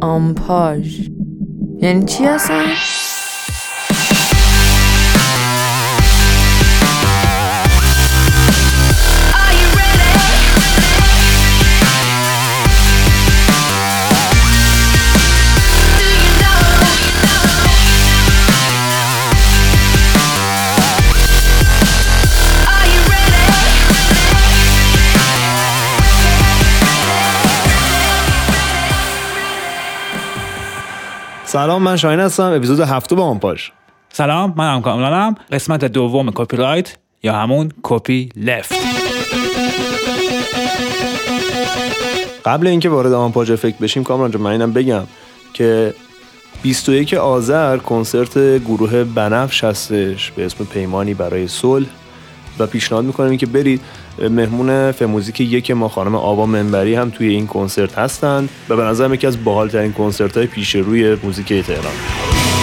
آمپاژ یعنی چی هستن؟ سلام من شاهین هستم. اپیزود هفته با آمپاژ. سلام من هم کاملانم قسمت دوم کپی رایت یا همون کپی لفت. قبل اینکه وارد آمپاژ افکت بشیم کامران جان من اینم بگم که 21 آذر کنسرت گروه بنفش هستش به اسم پیمانی برای صلح و پیشنهاد می‌کنم که برید مهمون فموزیک یک ما خانم آوا منبری هم توی این کنسرت هستن و به نظرم یکی از باحال ترین کنسرت های پیش روی موزیک تهران.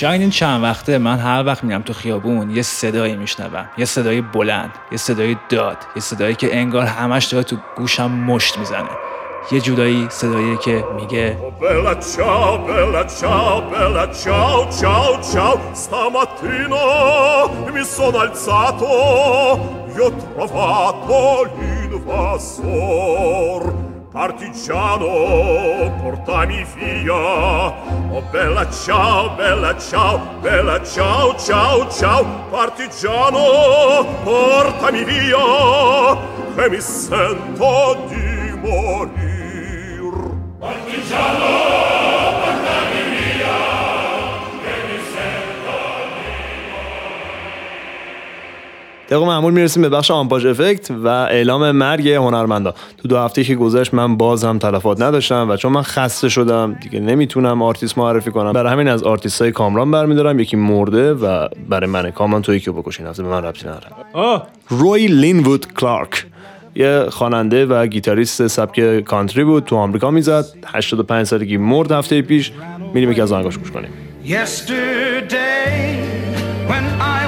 شاید این چند وقته من هر وقت میرم تو خیابون یه صدایی میشنوم یه صدای بلند یه صدای داد یه صدایی که انگار همش داره تو گوشم مشت می‌زنه. یه جورایی صدایی که میگه Partigiano, portami via. Oh bella ciao, bella ciao, bella ciao, ciao, ciao. Partigiano, portami via, che mi sento di morir. Partigiano! طبق معمول می‌رسیم به بخش آمپاژ effect و اعلام مرگ هنرمندا. تو دو هفته که گذشت من باز هم تلفات نداشتم و چون من خسته شدم دیگه نمی‌تونم آرتیست معرفی کنم. برای همین از آرتیست های کامران برمیدارم. یکی مرده و برای من کامران تو یکی بکشین. هفته به من ربطی نداره. روی لینوود کلارک. یه خواننده و گیتاریست سبک کانتری بود تو آمریکا می‌زد. 85 سالگی مرد هفته پیش. میریم یکی از آهنگاش گوش کنیم. Yesterday, when I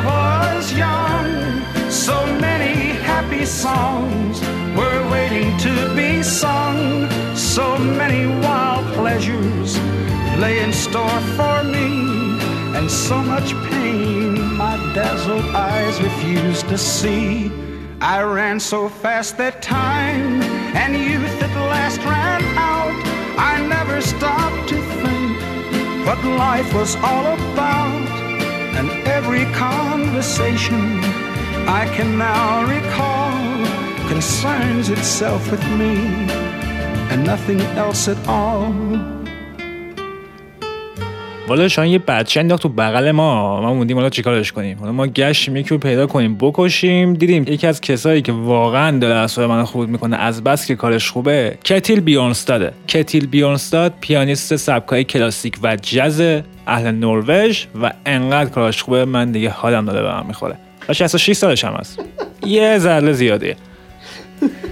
songs were waiting to be sung. So many wild pleasures lay in store for me, and so much pain my dazzled eyes refused to see. I ran so fast that time and youth at last ran out. I never stopped to think what life was all about. And every conversation I can now recall concerns itself with me and nothing else at all. والا شاید یه بچه انداخت تو بغل ما. ما موندیم حالا چیکارش کنیم. حالا ما گشتیم یکی پیدا کنیم بکشیم دیدیم یکی از کسایی که واقعا دل اعصاب من خورد می‌کنه. از بس که کارش خوبه کتیل بیونستاده کتیل بیونستاد پیانیست سبکای کلاسیک و جز اهل نروژ و انقدر کارش خوبه من دیگه حالم داره به من می‌خوره. و 66 سالش هم هست. یه ذره زیاده Yeah.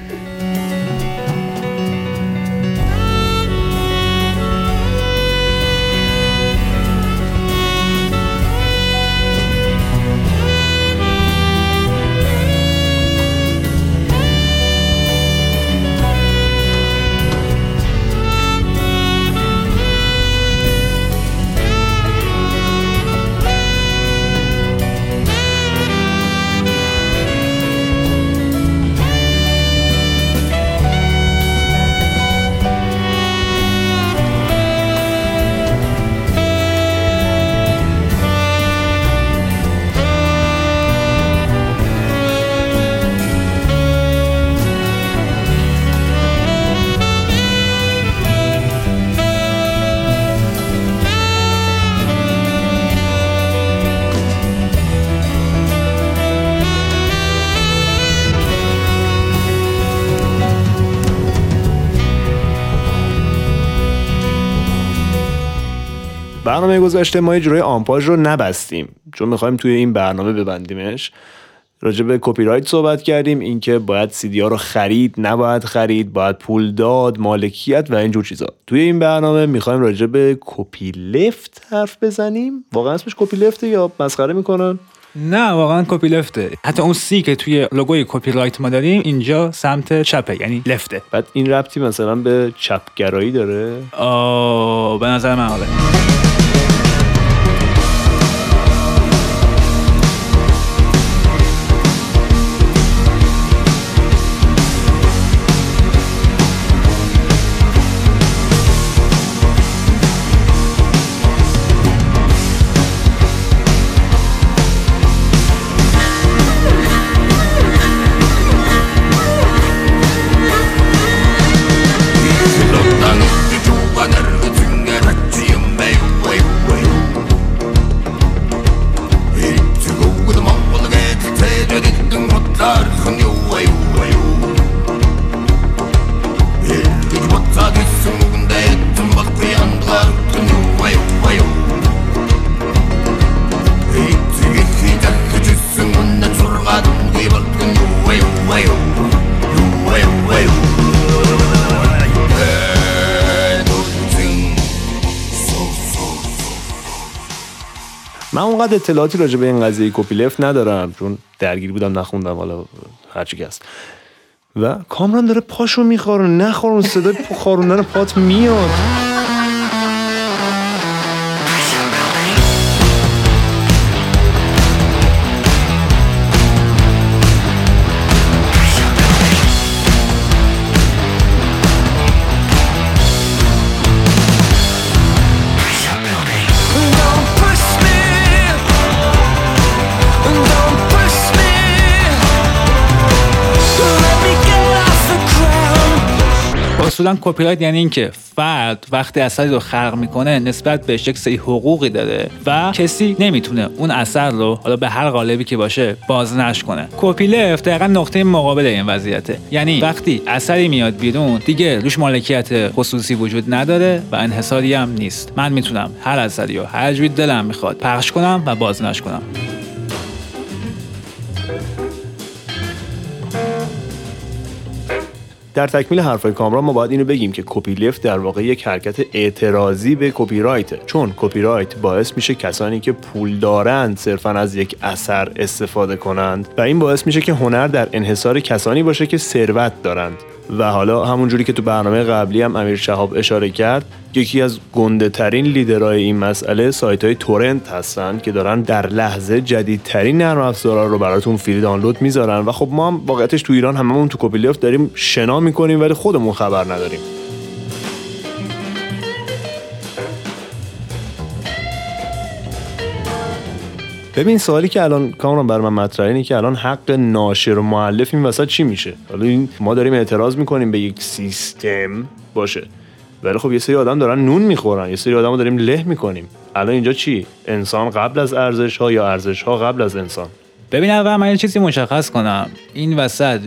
برنامه گذشته ما یه جورای آمپاژ رو نبستیم. چون می‌خوایم توی این برنامه ببندیمش. راجع به کپی رایت صحبت کردیم اینکه باید سیدی ها رو خرید نباید خرید باید پول داد مالکیت و اینجور چیزا. توی این برنامه می‌خوایم راجع به copyleft حرف بزنیم. واقعا اسمش copyleft ه یا مسخره می‌کنن؟ نه واقعا copyleft ه حتی اون C که توی لوگوی کپی رایت ما داریم اینجا سمت چپه یعنی left ه بعد این ربطی مثلا به چپگرایی داره؟ آه به نظر من آره. من اونقدر اطلاعاتی راجع به این قضیه کپی لفت ندارم چون درگیری بودم نخوندم حالا هرچی که هست. و کامران داره پاشو می‌خوره نخور اون صدای خاروندن پات میاد. اصولا کپی رایت یعنی اینکه فرد وقتی اثری رو خلق می‌کنه نسبت بهش یک سری حقوقی داره و کسی نمی‌تونه اون اثر رو حالا به هر قالبی که باشه بازنشر کنه. کپی لفت دقیقا نقطه مقابل این وضعیته. یعنی وقتی اثری میاد بیرون دیگه روش مالکیت خصوصی وجود نداره و انحصاری هم نیست. من می‌تونم هر اثری رو هر جوری دلم می‌خواد پخش کنم و بازنشر کنم. در تکمیل حرفای کامران ما باید اینو بگیم که copyleft در واقع یک حرکت اعتراضی به کپی رایته چون کپی رایت باعث میشه کسانی که پول دارند صرفا از یک اثر استفاده کنند و این باعث میشه که هنر در انحصار کسانی باشه که ثروت دارند. و حالا همونجوری که تو برنامه قبلی هم امیر شهاب اشاره کرد یکی از گنده ترین لیدرهای این مسئله سایت های torrent هستن که دارن در لحظه جدیدترین نرم افزارا رو براتون free دانلود می‌ذارن. و خب ما هم واقعیتش تو ایران هممون تو copyleft داریم شنا می‌کنیم ولی خودمون خبر نداریم. ببین سوالی که الان کامران بر من مطرحه اینه که الان حق ناشر و معلف این وسط چی میشه؟ حالا این ما داریم اعتراض می‌کنیم به یک سیستم. باشه. ولی خب یه سری آدم دارن نون می‌خورن. یه سری آدم داریم له می‌کنیم. الان اینجا چی؟ انسان قبل از ارزش ها یا ارزش ها قبل از انسان؟ ببین اول من یه چیزی مشخص کنم. این وسط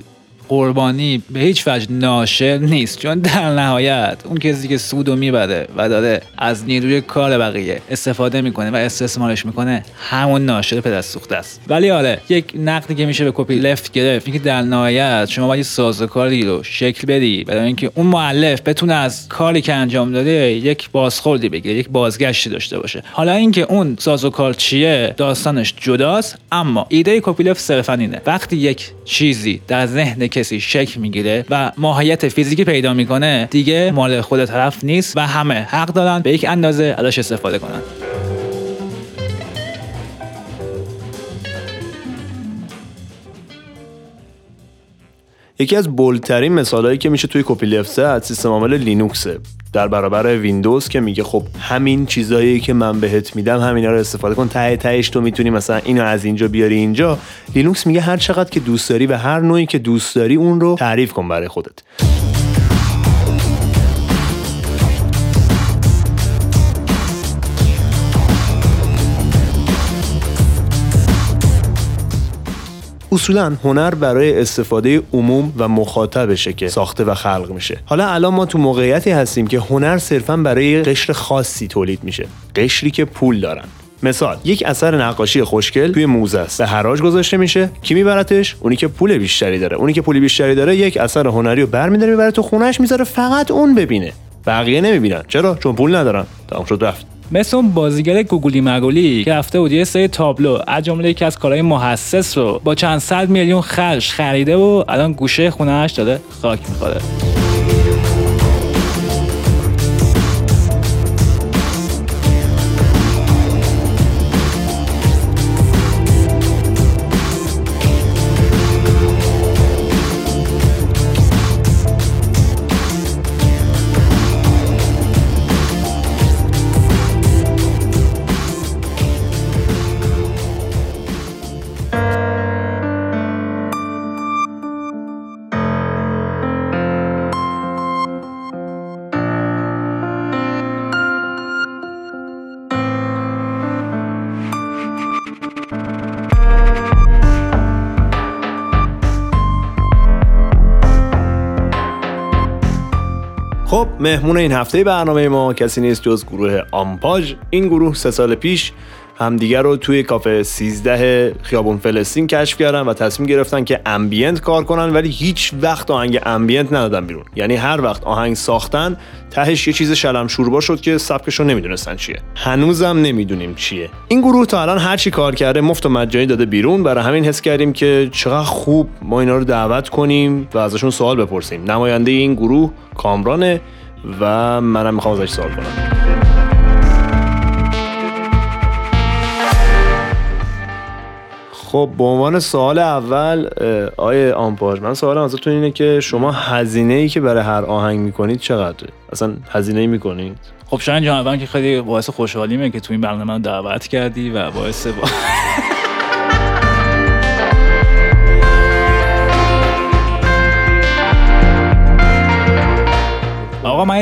قربانی به هیچ وجه ناشر نیست چون در نهایت اون کسی که سودو می‌بره و داره از نیروی کار بقیه استفاده می‌کنه و استثمارش می‌کنه همون ناشر پدرسوخته است. ولی آره یک نقدی که میشه به کپی لفت گرفت اینکه در نهایت شما باید سازوکاری رو شکل بدی برای اینکه اون مؤلف بتونه از کاری که انجام داده یک بازخوردی بگیره یک بازگشتی داشته باشه. حالا اینکه اون سازوکار چیه داستانش جداست اما ایده کپی لفت صرفا اینه. وقتی یک چیزی در ذهن کسی شکل می‌گیره و ماهیت فیزیکی پیدا می‌کنه دیگه مال خود طرف نیست و همه حق دارن به یک اندازه ازش استفاده کنن. یکی از بولترین مثالهایی که میشه توی کپی لفت زد سیستم عامل لینوکسه در برابر ویندوز که میگه خب همین چیزایی که من بهت میدم همینا رو استفاده کن ته تهش تو می‌تونی مثلا اینو از اینجا بیاری اینجا. لینوکس میگه هر چقدر که دوست داری و هر نوعی که دوست داری اون رو تعریف کن برای خودت. اصولا هنر برای استفاده عموم و مخاطبشه که ساخته و خلق میشه. حالا الان ما تو موقعیتی هستیم که هنر صرفا برای قشر خاصی تولید میشه. قشری که پول دارن. مثال یک اثر نقاشی خوشگل توی موزه است. به حراج گذاشته میشه. کی میبرتش؟ اونی که پول بیشتری داره. اونی که پول بیشتری داره یک اثر هنری رو برمیداره می‌بره تو خونهش می‌ذاره فقط اون ببینه. بقیه نمی‌بینن. چرا؟ چون پول ندارن. تمام شد رفت. مثل اون بازیگر گوگلی مگولی که رفته بود یه سری تابلو از جمله یکی از کارهای محسس رو با چند صد میلیون خرج خریده و الان گوشه خونهش داره خاک می‌خوره. خب مهمون این هفته برنامه ما کسی نیست جز گروه آمپاژ. این گروه سه سال پیش همدیگر رو توی کافه 13 خیابون فلسطین کشف کردن و تصمیم گرفتن که ambient کار کنن ولی هیچ وقت آهنگ ambient ندادن بیرون. یعنی هر وقت آهنگ ساختن تهش یه چیز شلم شوربا شد که سبکش رو نمی‌دونستن چیه. هنوزم نمی‌دونیم چیه. این گروه تا الان هر چی کار کرده مفت و مجانی داده بیرون. برای همین حس کردیم که چقدر خوب ما اینا رو دعوت کنیم و ازشون سوال بپرسیم. نماینده این گروه کامرانه و منم می‌خوام ازش سوال کنم. خب به عنوان سوال اول آیه آمپاژ من سوالم ازتون اینه که شما هزینه ای که برای هر آهنگ می‌کنید چقدره؟ اصلا هزینه ای می‌کنید؟ خب شاید جان که خیلی باعث خوشحالیمه که تو این برنامه دعوت کردی و باعث با...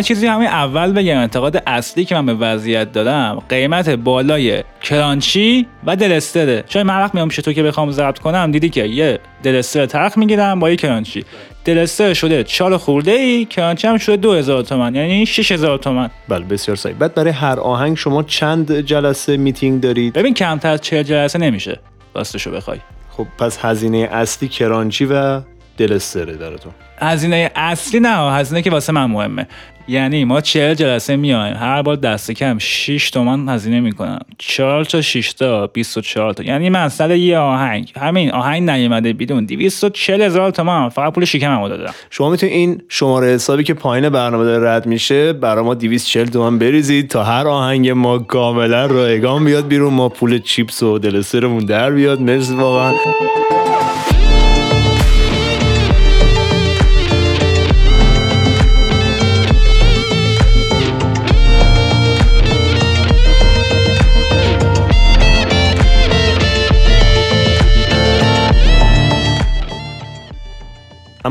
یه چیزی همین اول بگم انتقاد اصلی که من به وضعیت دادم قیمت بالای کرانچی و دلستره چون من وقت میام پیش تو که بخوام ضبط کنم دیدی که یه دلستر ترخ می‌گیرم با یه کرانچی. دلستر شده چال خورده ای کرانچی هم شده 2000 تومن یعنی 6000 تومن. بله بسیار سعی. بعد برای هر آهنگ شما چند جلسه میتینگ دارید؟ ببین کمتر از 40 جلسه نمیشه. راستشو بخوای. خب پس هزینه اصلی کرانچی و دلستره درتون هزینه اصلی نه هزینه که واسه من مهمه. یعنی ما 40 جلسه میایم. هر بار دست کم 6 تومن هزینه می‌کنم. 4 تا 6 تا 24 تا. یعنی سر یه آهنگ. همین آهنگ نیومده بیرون. 240 هزار تومن فقط پول شکممو دادم. شما می‌تونید این شماره حسابی که پایین برنامه داره رد میشه برای ما 240 تومن بریزید تا هر آهنگ ما کاملا رایگان بیاد بیرون. ما پول چیپس و دلسترمون در بیاد. مرسی واقعا.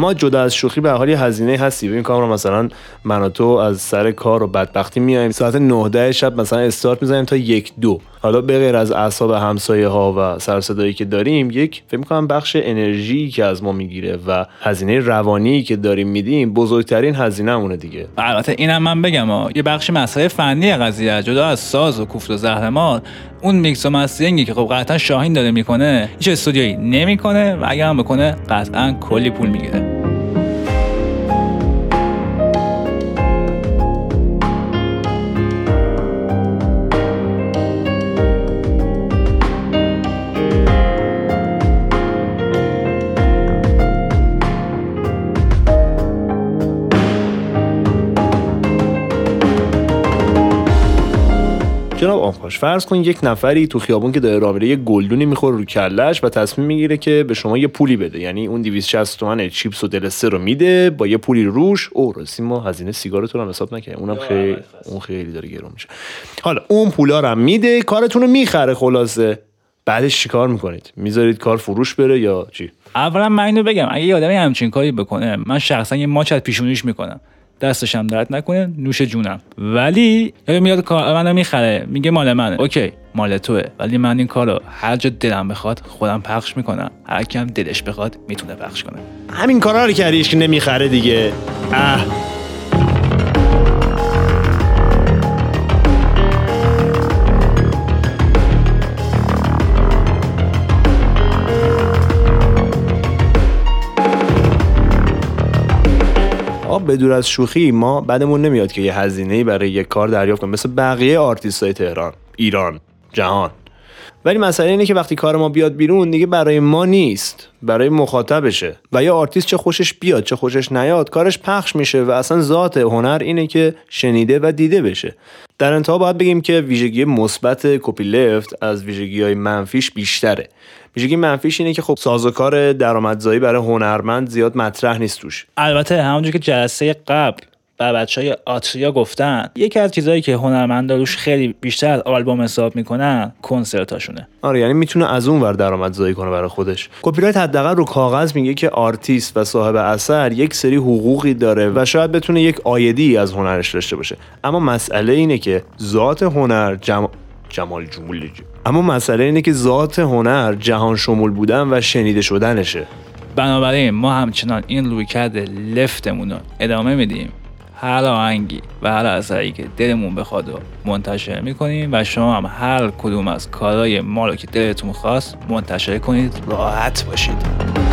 اما جدا از شوخی به حال هزینه هستی. ببین کامران مثلا من و تو از سر کار و بدبختی میایم. ساعت 9 ده شب مثلا استارت می‌زنیم تا یک دو. حالا به غیر از اعصاب همسایه ها و سر صدایی که داریم یک فکر می‌کنم بخش انرژی که از ما می‌گیره و هزینه روانی که داریم میدیم بزرگترین هزینه مونه دیگه البته اینم من بگم ها. یه بخش مسئله فنی قضیه جدا از ساز و کوفت و زهرمار اون میکس و مسترینگی که خب قطعا شاهین داره می‌کنه هیچ استودیویی نمی‌کنه و اگر هم بکنه قطعا کلی پول می‌گیره آنخاش فرض کن یک نفری تو خیابون که داره راه میره یه گلدونی می‌خوره رو کلش و تصمیم می‌گیره که به شما یه پولی بده. یعنی اون 260 تومن چیپس و دلسه رو میده با یه پولی روش. او راستی ما هزینه سیگارتون هم حساب نکنیم اونم خیلی اون خیلی داره گرون میشه. حالا اون پولا رو میده کارتون رو می‌خره خلاصه. بعدش چیکار می‌کنید؟ می‌ذارید کار فروش بره یا چی؟ اولا من اینو بگم اگه یه آدمی همچین کاری بکنه من شخصا یه ماچ از پیشونیش می‌کنم. دستش هم درد نکنه نوش جونم. ولی یا میاد کار منو می‌خره. میگه مال منه. اوکی مال توه. ولی من این کارو هر جا دلم بخواد خودم پخش می‌کنم. هر کم دلش بخواد می‌تونه پخش کنه. همین کارا رو که نمی‌خره دیگه. اه. به دور از شوخی ما بدمون نمیاد که یه هزینه برای یک کار دریافت کنیم. مثل بقیه آرتیست های تهران ایران جهان. ولی مسئله اینه که وقتی کار ما بیاد بیرون دیگه برای ما نیست برای مخاطبشه. و یا آرتیست چه خوشش بیاد چه خوشش نیاد کارش پخش میشه و اصلا ذات هنر اینه که شنیده و دیده بشه. در انتها باید بگیم که ویژگی مثبت copyleft از ویژگی های منفیش بیشتره. ویژگی منفیش اینه که خب سازوکار درآمدزایی برای هنرمند زیاد مطرح نیست توش. البته همونجور که جلسه قبل و بچه های آتریا گفتن یکی از چیزهایی که هنرمندا روش خیلی بیشتر از آلبوم حساب می‌کنن کنسرتاشونه. آره یعنی می‌تونه از اون ور درآمدزایی کنه برای خودش. کپی رایت حداقل رو کاغذ میگه که آرتیست و صاحب اثر یک سری حقوقی داره و شاید بتونه یک ID از هنرش داشته باشه. اما مسئله اینه که ذات هنر جم... جمال جمول. اما مسئله اینه که ذات هنر جهان شمول بودن و شنیده شدنشه. بنابراین ما همچنان این رویکرد لفتمون رو ادامه میدیم. هر آهنگی و هر اثری که دلمون بخواد و منتشر می‌کنیم و شما هم هر کدوم از کارهای ما رو که دلتون خواست منتشر کنید. راحت باشید.